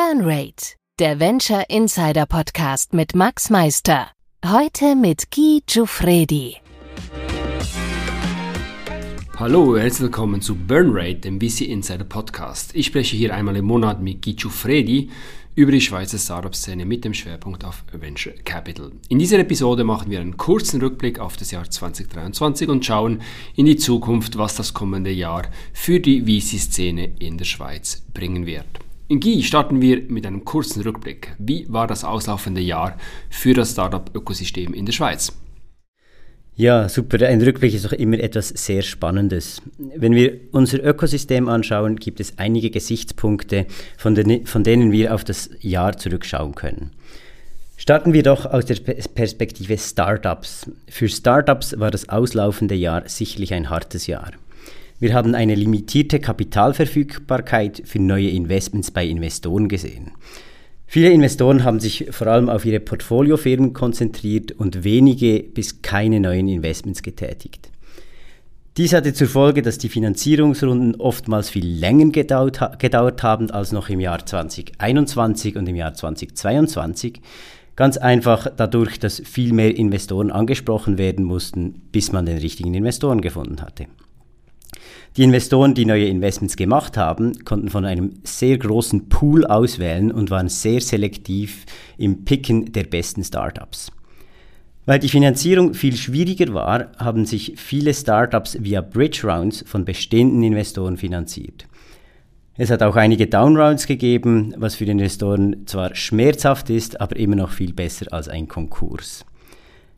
Burnrate, der Venture Insider Podcast mit Max Meister. Heute mit Guy Giuffredi. Hallo, herzlich willkommen zu Burnrate, dem VC Insider Podcast. Ich spreche hier einmal im Monat mit Guy Giuffredi über die Schweizer Startup-Szene mit dem Schwerpunkt auf Venture Capital. In dieser Episode machen wir einen kurzen Rückblick auf das Jahr 2023 und schauen in die Zukunft, was das kommende Jahr für die VC-Szene in der Schweiz bringen wird. In GI starten wir mit einem kurzen Rückblick. Wie war das auslaufende Jahr für das Startup-Ökosystem in der Schweiz? Ja, super. Ein Rückblick ist auch immer etwas sehr Spannendes. Wenn wir unser Ökosystem anschauen, gibt es einige Gesichtspunkte, von, den, von denen wir auf das Jahr zurückschauen können. Starten wir doch aus der Perspektive Startups. Für Startups war das auslaufende Jahr sicherlich ein hartes Jahr. Wir haben eine limitierte Kapitalverfügbarkeit für neue Investments bei Investoren gesehen. Viele Investoren haben sich vor allem auf ihre Portfoliofirmen konzentriert und wenige bis keine neuen Investments getätigt. Dies hatte zur Folge, dass die Finanzierungsrunden oftmals viel länger gedauert, gedauert haben als noch im Jahr 2021 und im Jahr 2022. Ganz einfach dadurch, dass viel mehr Investoren angesprochen werden mussten, bis man den richtigen Investoren gefunden hatte. Die Investoren, die neue Investments gemacht haben, konnten von einem sehr großen Pool auswählen und waren sehr selektiv im Picken der besten Startups. Weil die Finanzierung viel schwieriger war, haben sich viele Startups via Bridge Rounds von bestehenden Investoren finanziert. Es hat auch einige Downrounds gegeben, was für Investoren zwar schmerzhaft ist, aber immer noch viel besser als ein Konkurs.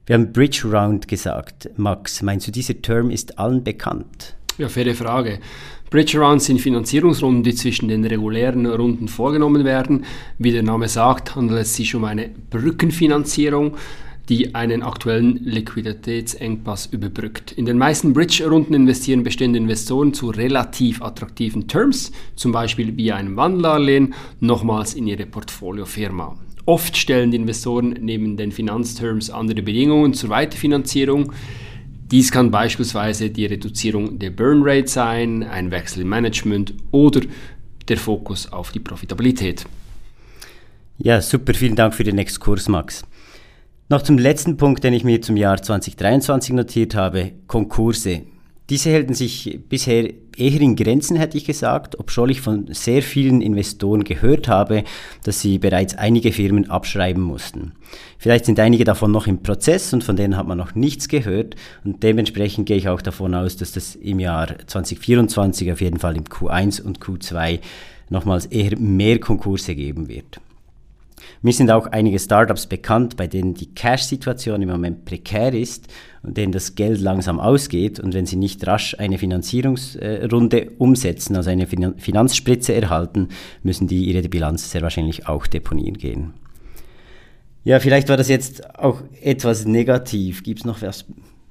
Wir haben Bridge Round gesagt. Max, meinst du, dieser Term ist allen bekannt? Ja, faire Frage. Bridge Rounds sind Finanzierungsrunden, die zwischen den regulären Runden vorgenommen werden. Wie der Name sagt, handelt es sich um eine Brückenfinanzierung, die einen aktuellen Liquiditätsengpass überbrückt. In den meisten Bridge-Runden investieren bestehende Investoren zu relativ attraktiven Terms, zum Beispiel via einem Wandeldarlehen, nochmals in ihre Portfoliofirma. Oft stellen die Investoren neben den Finanzterms andere Bedingungen zur Weiterfinanzierung. Dies kann beispielsweise die Reduzierung der Burn Rate sein, ein Wechsel im Management oder der Fokus auf die Profitabilität. Ja, super, vielen Dank für den Exkurs, Max. Noch zum letzten Punkt, den ich mir zum Jahr 2023 notiert habe, Konkurse. Diese hielten sich bisher eher in Grenzen, hätte ich gesagt, obwohl ich von sehr vielen Investoren gehört habe, dass sie bereits einige Firmen abschreiben mussten. Vielleicht sind einige davon noch im Prozess und von denen hat man noch nichts gehört und dementsprechend gehe ich auch davon aus, dass das im Jahr 2024 auf jeden Fall im Q1 und Q2 nochmals eher mehr Konkurse geben wird. Mir sind auch einige Startups bekannt, bei denen die Cash-Situation im Moment prekär ist und denen das Geld langsam ausgeht und wenn sie nicht rasch eine Finanzierungsrunde umsetzen, also eine Finanzspritze erhalten, müssen die ihre Bilanz sehr wahrscheinlich auch deponieren gehen. Ja, vielleicht war das jetzt auch etwas negativ. Gibt es noch was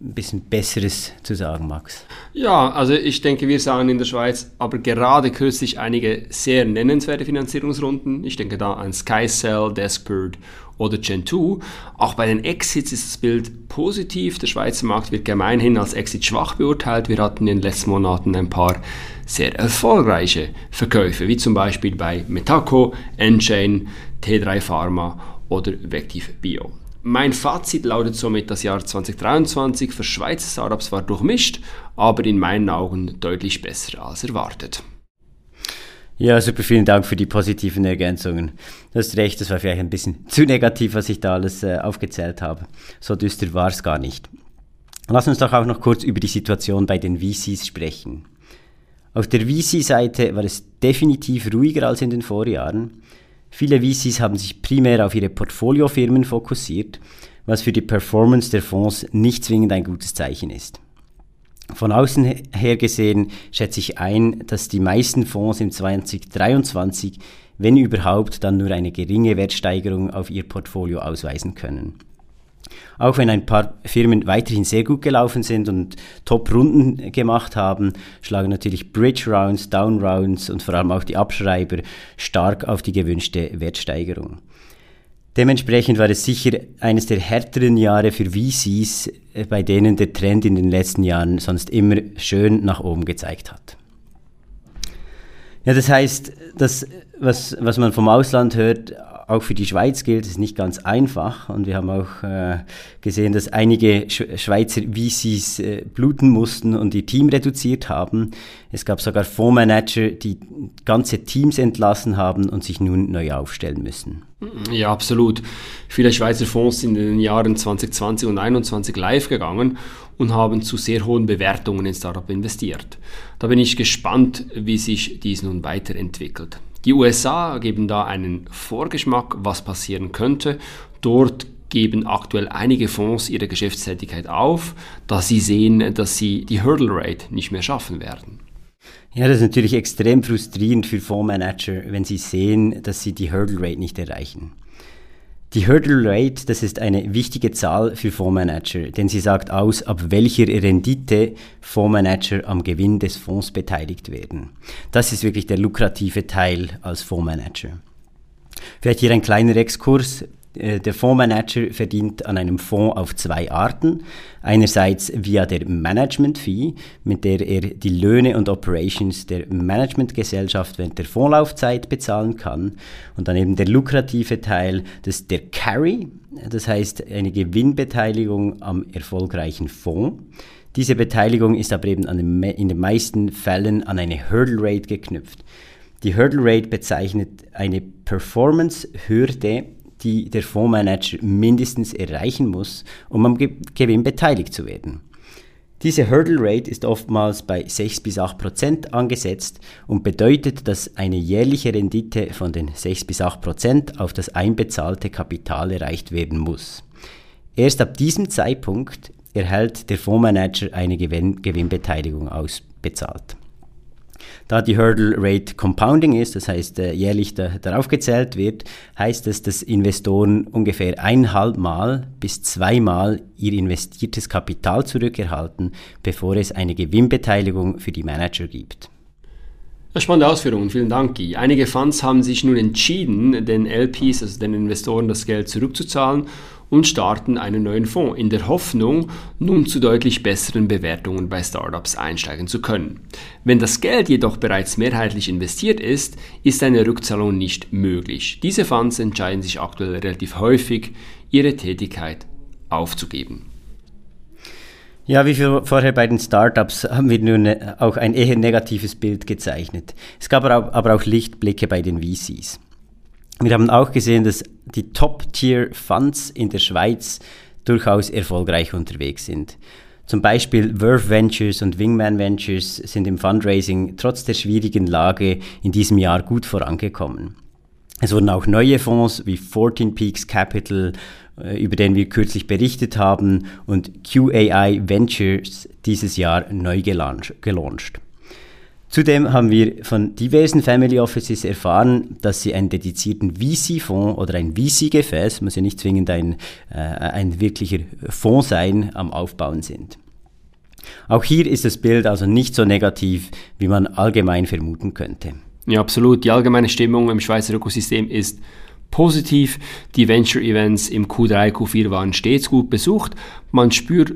ein bisschen Besseres zu sagen, Max? Ja, also ich denke, wir sagen in der Schweiz aber gerade kürzlich einige sehr nennenswerte Finanzierungsrunden. Ich denke da an SkyCell, Deskbird oder Gen2. Auch bei den Exits ist das Bild positiv. Der Schweizer Markt wird gemeinhin als Exit schwach beurteilt. Wir hatten in den letzten Monaten ein paar sehr erfolgreiche Verkäufe, wie zum Beispiel bei Metaco, Enchain, T3 Pharma oder Vectiv Bio. Mein Fazit lautet somit, das Jahr 2023 für Schweizer Startups war durchmischt, aber in meinen Augen deutlich besser als erwartet. Ja, super, vielen Dank für die positiven Ergänzungen. Du hast recht, das war vielleicht ein bisschen zu negativ, was ich da alles äh, aufgezählt habe. So düster war es gar nicht. Lass uns doch auch noch kurz über die Situation bei den VCs sprechen. Auf der VC-Seite war es definitiv ruhiger als in den Vorjahren. Viele VCs haben sich primär auf ihre Portfoliofirmen fokussiert, was für die Performance der Fonds nicht zwingend ein gutes Zeichen ist. Von außen her gesehen schätze ich ein, dass die meisten Fonds im 2023, wenn überhaupt, dann nur eine geringe Wertsteigerung auf ihr Portfolio ausweisen können. Auch wenn ein paar Firmen weiterhin sehr gut gelaufen sind und Top-Runden gemacht haben, schlagen natürlich Bridge-Rounds, Down-Rounds und vor allem auch die Abschreiber stark auf die gewünschte Wertsteigerung. Dementsprechend war es sicher eines der härteren Jahre für VCs, äh, bei denen der Trend in den letzten Jahren sonst immer schön nach oben gezeigt hat. Ja, das heißt, das was, was man vom Ausland hört, auch für die Schweiz gilt, ist nicht ganz einfach. Und wir haben auch äh, gesehen, dass einige Schweizer VCs äh, bluten mussten und ihr Team reduziert haben. Es gab sogar Fondsmanager, die ganze Teams entlassen haben und sich nun neu aufstellen müssen. Ja, absolut. Viele Schweizer Fonds sind in den Jahren 2020 und 2021 live gegangen und haben zu sehr hohen Bewertungen in Startup investiert. Da bin ich gespannt, wie sich dies nun weiterentwickelt. Die USA geben da einen Vorgeschmack, was passieren könnte. Dort geben aktuell einige Fonds ihre Geschäftstätigkeit auf, da sie sehen, dass sie die Hurdle Rate nicht mehr schaffen werden. Ja, das ist natürlich extrem frustrierend für Fondsmanager, wenn sie sehen, dass sie die Hurdle Rate nicht erreichen. Die Hurdle Rate, das ist eine wichtige Zahl für Fondsmanager, denn sie sagt aus, ab welcher Rendite Fondsmanager am Gewinn des Fonds beteiligt werden. Das ist wirklich der lukrative Teil als Fondsmanager. Vielleicht hier ein kleiner Exkurs. Äh, der Fondsmanager verdient an einem Fonds auf zwei Arten. Einerseits via der Management-Fee, mit der er die Löhne und Operations der Managementgesellschaft während der Fondslaufzeit bezahlen kann. Und dann eben der lukrative Teil, das der Carry, das heißt eine Gewinnbeteiligung am erfolgreichen Fonds. Diese Beteiligung ist aber eben den, in den meisten Fällen an eine Hurdle Rate geknüpft. Die Hurdle Rate bezeichnet eine Performance-Hürde, die der Fondsmanager mindestens erreichen muss, um am Ge Gewinn beteiligt zu werden. Diese Hurdle Rate ist oftmals bei 6 bis 8 Prozent angesetzt und bedeutet, dass eine jährliche Rendite von den 6 bis 8 Prozent auf das einbezahlte Kapital erreicht werden muss. Erst ab diesem Zeitpunkt erhält der Fondsmanager eine Gewinn Gewinnbeteiligung ausbezahlt. Da die Hurdle Rate Compounding ist, das heißt äh, jährlich da, darauf gezählt wird, heißt es, dass Investoren ungefähr eineinhalb Mal bis zweimal ihr investiertes Kapital zurückerhalten, bevor es eine Gewinnbeteiligung für die Manager gibt. Spannende Ausführungen, vielen Dank, Guy. Einige Funds haben sich nun entschieden, den LPs, also den Investoren, das Geld zurückzuzahlen und starten einen neuen Fonds in der Hoffnung, nun zu deutlich besseren Bewertungen bei Startups einsteigen zu können. Wenn das Geld jedoch bereits mehrheitlich investiert ist, ist eine Rückzahlung nicht möglich. Diese Funds entscheiden sich aktuell relativ häufig, ihre Tätigkeit aufzugeben. Ja, wie vorher bei den Startups haben wir nun äh, auch ein eher negatives Bild gezeichnet. Es gab aber auch Lichtblicke bei den VCs. Wir haben auch gesehen, dass die Top-Tier-Funds in der Schweiz durchaus erfolgreich unterwegs sind. Zum Beispiel Verve Ventures und Wingman Ventures sind im Fundraising trotz der schwierigen Lage in diesem Jahr gut vorangekommen. Es wurden auch neue Fonds wie 14 Peaks Capital, äh, über den wir kürzlich berichtet haben, und QAI Ventures dieses Jahr neu gelauncht. Zudem haben wir von diversen Family Offices erfahren, dass sie einen dedizierten VC-Fonds oder ein VC-Gefäß, muss ja nicht zwingend ein, äh, ein wirklicher Fonds sein, am Aufbauen sind. Auch hier ist das Bild also nicht so negativ, wie man allgemein vermuten könnte. Ja, absolut. Die allgemeine Stimmung im Schweizer Ökosystem ist positiv. Die Venture-Events im Q3, Q4 waren stets gut besucht. Man spürt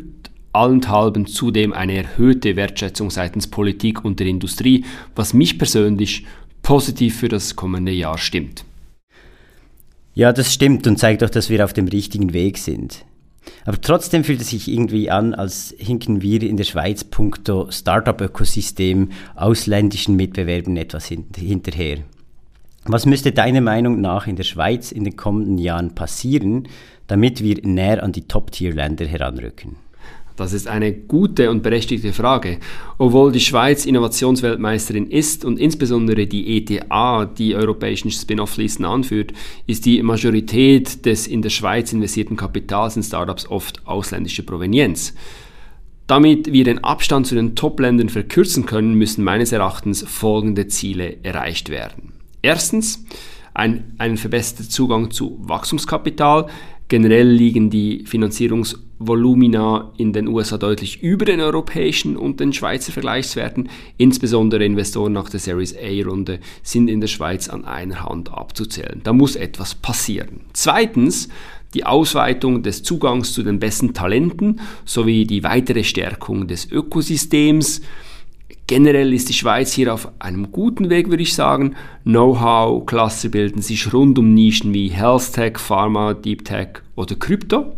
allenthalben zudem eine erhöhte Wertschätzung seitens Politik und der Industrie, was mich persönlich positiv für das kommende Jahr stimmt. Ja, das stimmt und zeigt auch, dass wir auf dem richtigen Weg sind. Aber trotzdem fühlt es sich irgendwie an, als hinken wir in der Schweiz punkto Startup-Ökosystem ausländischen Mitbewerben etwas hinterher. Was müsste deiner Meinung nach in der Schweiz in den kommenden Jahren passieren, damit wir näher an die Top-Tier-Länder heranrücken? Das ist eine gute und berechtigte Frage. Obwohl die Schweiz Innovationsweltmeisterin ist und insbesondere die ETA die europäischen Spin-off-Listen anführt, ist die Majorität des in der Schweiz investierten Kapitals in Startups oft ausländische Provenienz. Damit wir den Abstand zu den Top-Ländern verkürzen können, müssen meines Erachtens folgende Ziele erreicht werden. Erstens, ein, ein verbesserter Zugang zu Wachstumskapital. Generell liegen die Finanzierungsvolumina in den USA deutlich über den europäischen und den Schweizer Vergleichswerten. Insbesondere Investoren nach der Series A-Runde sind in der Schweiz an einer Hand abzuzählen. Da muss etwas passieren. Zweitens, die Ausweitung des Zugangs zu den besten Talenten sowie die weitere Stärkung des Ökosystems Generell ist die Schweiz hier auf einem guten Weg, würde ich sagen. Know-how, Cluster bilden sich rund um Nischen wie Health Tech, Pharma, Deep Tech oder Krypto.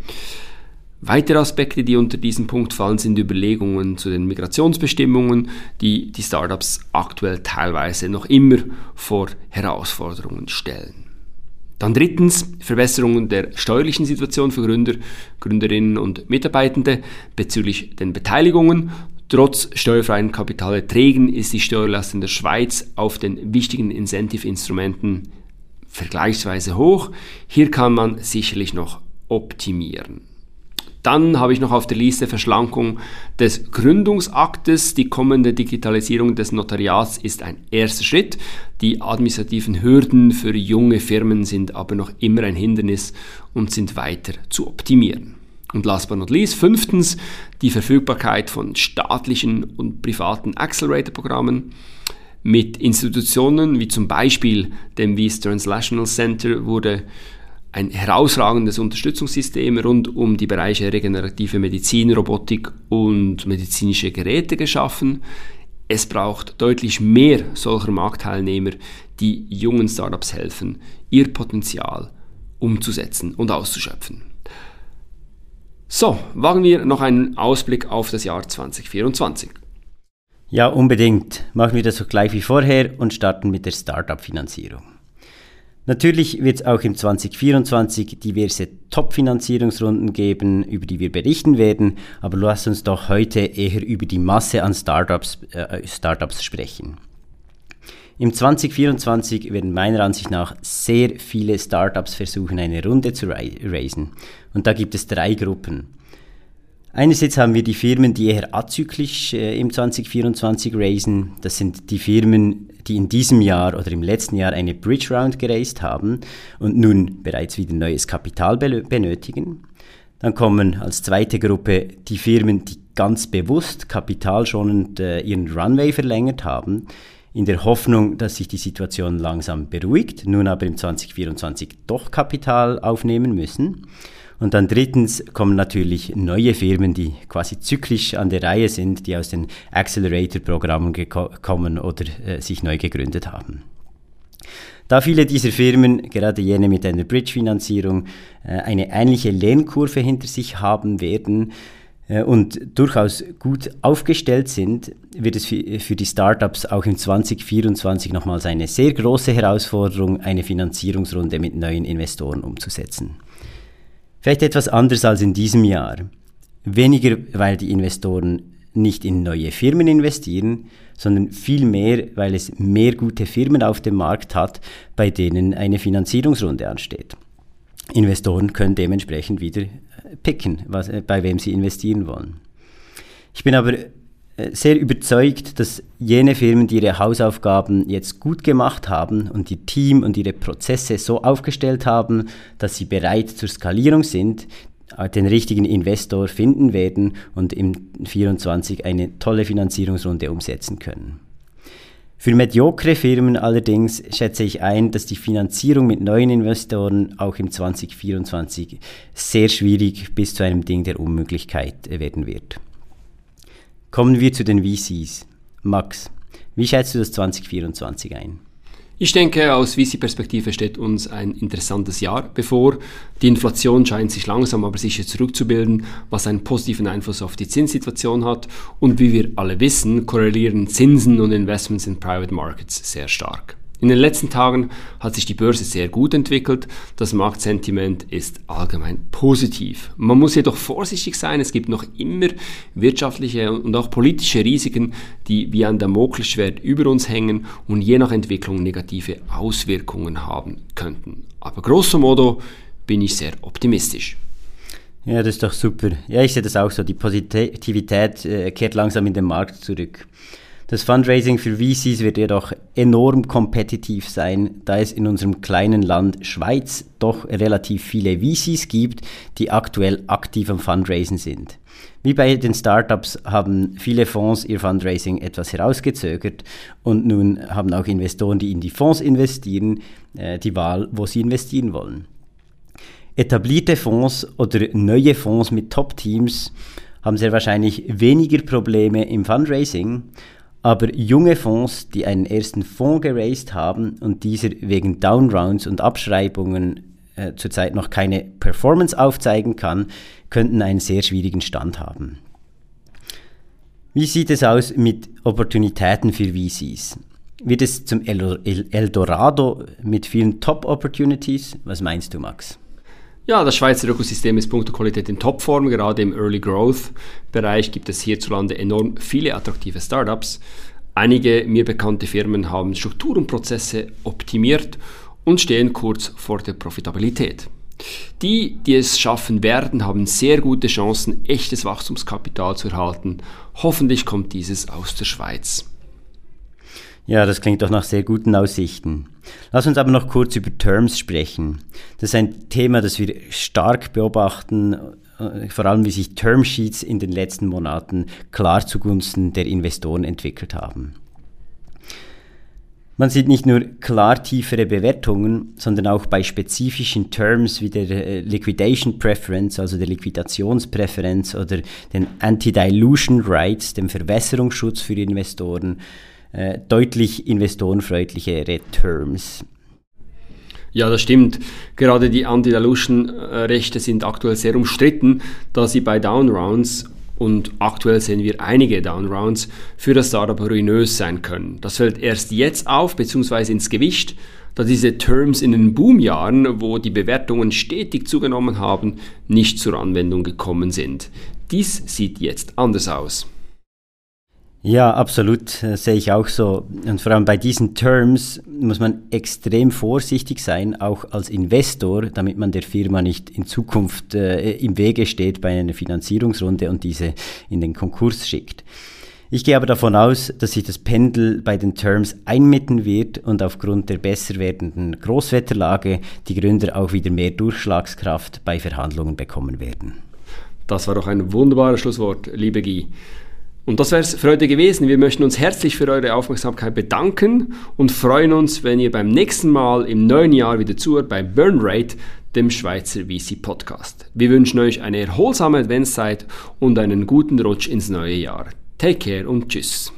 Weitere Aspekte, die unter diesen Punkt fallen, sind Überlegungen zu den Migrationsbestimmungen, die die Startups aktuell teilweise noch immer vor Herausforderungen stellen. Dann drittens Verbesserungen der steuerlichen Situation für Gründer, Gründerinnen und Mitarbeitende bezüglich den Beteiligungen. Trotz steuerfreien Kapitalerträgen ist die Steuerlast in der Schweiz auf den wichtigen Incentive-Instrumenten vergleichsweise hoch. Hier kann man sicherlich noch optimieren. Dann habe ich noch auf der Liste Verschlankung des Gründungsaktes. Die kommende Digitalisierung des Notariats ist ein erster Schritt. Die administrativen Hürden für junge Firmen sind aber noch immer ein Hindernis und sind weiter zu optimieren. Und last but not least, fünftens, die Verfügbarkeit von staatlichen und privaten Accelerator-Programmen. Mit Institutionen wie zum Beispiel dem Wies Translational Center wurde ein herausragendes Unterstützungssystem rund um die Bereiche regenerative Medizin, Robotik und medizinische Geräte geschaffen. Es braucht deutlich mehr solcher Marktteilnehmer, die jungen Startups helfen, ihr Potenzial umzusetzen und auszuschöpfen. So, wagen wir noch einen Ausblick auf das Jahr 2024. Ja, unbedingt. Machen wir das so gleich wie vorher und starten mit der Startup-Finanzierung. Natürlich wird es auch im 2024 diverse Top-Finanzierungsrunden geben, über die wir berichten werden, aber lass uns doch heute eher über die Masse an Startups, äh, Startups sprechen. Im 2024 werden meiner Ansicht nach sehr viele Startups versuchen, eine Runde zu raisen. Und da gibt es drei Gruppen. Einerseits haben wir die Firmen, die eher azyklisch äh, im 2024 raisen. Das sind die Firmen, die in diesem Jahr oder im letzten Jahr eine Bridge Round geraced haben und nun bereits wieder neues Kapital benötigen. Dann kommen als zweite Gruppe die Firmen, die ganz bewusst kapitalschonend äh, ihren Runway verlängert haben, in der Hoffnung, dass sich die Situation langsam beruhigt, nun aber im 2024 doch Kapital aufnehmen müssen. Und dann drittens kommen natürlich neue Firmen, die quasi zyklisch an der Reihe sind, die aus den Accelerator-Programmen kommen oder äh, sich neu gegründet haben. Da viele dieser Firmen, gerade jene mit einer Bridge-Finanzierung, äh, eine ähnliche Lernkurve hinter sich haben werden, und durchaus gut aufgestellt sind, wird es für die Startups auch im 2024 nochmals eine sehr große Herausforderung, eine Finanzierungsrunde mit neuen Investoren umzusetzen. Vielleicht etwas anders als in diesem Jahr. Weniger, weil die Investoren nicht in neue Firmen investieren, sondern vielmehr, weil es mehr gute Firmen auf dem Markt hat, bei denen eine Finanzierungsrunde ansteht. Investoren können dementsprechend wieder picken, was, bei wem sie investieren wollen. Ich bin aber äh, sehr überzeugt, dass jene Firmen, die ihre Hausaufgaben jetzt gut gemacht haben und ihr Team und ihre Prozesse so aufgestellt haben, dass sie bereit zur Skalierung sind, äh, den richtigen Investor finden werden und im 24 eine tolle Finanzierungsrunde umsetzen können. Für mediokre Firmen allerdings schätze ich ein, dass die Finanzierung mit neuen Investoren auch im 2024 sehr schwierig bis zu einem Ding der Unmöglichkeit werden wird. Kommen wir zu den VCs. Max, wie schätzt du das 2024 ein? Ich denke, aus VC-Perspektive steht uns ein interessantes Jahr bevor. Die Inflation scheint sich langsam aber sicher zurückzubilden, was einen positiven Einfluss auf die Zinssituation hat. Und wie wir alle wissen, korrelieren Zinsen und Investments in Private Markets sehr stark. In den letzten Tagen hat sich die Börse sehr gut entwickelt. Das Marktsentiment ist allgemein positiv. Man muss jedoch vorsichtig sein. Es gibt noch immer wirtschaftliche und auch politische Risiken, die wie ein Damoklesschwert über uns hängen und je nach Entwicklung negative Auswirkungen haben könnten. Aber grosso modo bin ich sehr optimistisch. Ja, das ist doch super. Ja, ich sehe das auch so. Die Positivität äh, kehrt langsam in den Markt zurück. Das Fundraising für VCs wird jedoch enorm kompetitiv sein, da es in unserem kleinen Land Schweiz doch relativ viele VCs gibt, die aktuell aktiv am Fundraisen sind. Wie bei den Startups haben viele Fonds ihr Fundraising etwas herausgezögert und nun haben auch Investoren, die in die Fonds investieren, äh, die Wahl, wo sie investieren wollen. Etablierte Fonds oder neue Fonds mit Top-Teams haben sehr wahrscheinlich weniger Probleme im Fundraising, aber junge Fonds, die einen ersten Fonds geraced haben und dieser wegen Downrounds und Abschreibungen äh, zurzeit noch keine Performance aufzeigen kann, könnten einen sehr schwierigen Stand haben. Wie sieht es aus mit Opportunitäten für VCs? Wird es zum Eldorado mit vielen Top-Opportunities? Was meinst du, Max? Ja, das Schweizer Ökosystem ist punkto Qualität in Topform. Gerade im Early Growth Bereich gibt es hierzulande enorm viele attraktive Startups. Einige mir bekannte Firmen haben Struktur und Prozesse optimiert und stehen kurz vor der Profitabilität. Die, die es schaffen werden, haben sehr gute Chancen, echtes Wachstumskapital zu erhalten. Hoffentlich kommt dieses aus der Schweiz. Ja, das klingt doch nach sehr guten Aussichten. Lass uns aber noch kurz über Terms sprechen. Das ist ein Thema, das wir stark beobachten, äh, vor allem wie sich Termsheets in den letzten Monaten klar zugunsten der Investoren entwickelt haben. Man sieht nicht nur klar tiefere Bewertungen, sondern auch bei spezifischen Terms wie der äh, Liquidation Preference, also der Liquidationspräferenz oder den Anti-Dilution Rights, dem Verwässerungsschutz für Investoren, äh, deutlich investorenfreundlichere Terms. Ja, das stimmt. Gerade die Anti-Dilution-Rechte sind aktuell sehr umstritten, da sie bei Downrounds und aktuell sehen wir einige Downrounds für das Startup ruinös sein können. Das fällt erst jetzt auf bzw. ins Gewicht, da diese Terms in den Boomjahren, wo die Bewertungen stetig zugenommen haben, nicht zur Anwendung gekommen sind. Dies sieht jetzt anders aus. Ja, absolut, äh, sehe ich auch so. Und vor allem bei diesen Terms muss man extrem vorsichtig sein, auch als Investor, damit man der Firma nicht in Zukunft äh, im Wege steht bei einer Finanzierungsrunde und diese in den Konkurs schickt. Ich gehe aber davon aus, dass sich das Pendel bei den Terms einmitten wird und aufgrund der besser werdenden Großwetterlage die Gründer auch wieder mehr Durchschlagskraft bei Verhandlungen bekommen werden. Das war doch ein wunderbares Schlusswort, liebe Guy. Und das wäre es für heute gewesen. Wir möchten uns herzlich für eure Aufmerksamkeit bedanken und freuen uns, wenn ihr beim nächsten Mal im neuen Jahr wieder zuhört bei Burn Rate, dem Schweizer VC Podcast. Wir wünschen euch eine erholsame Adventszeit und einen guten Rutsch ins neue Jahr. Take care und tschüss.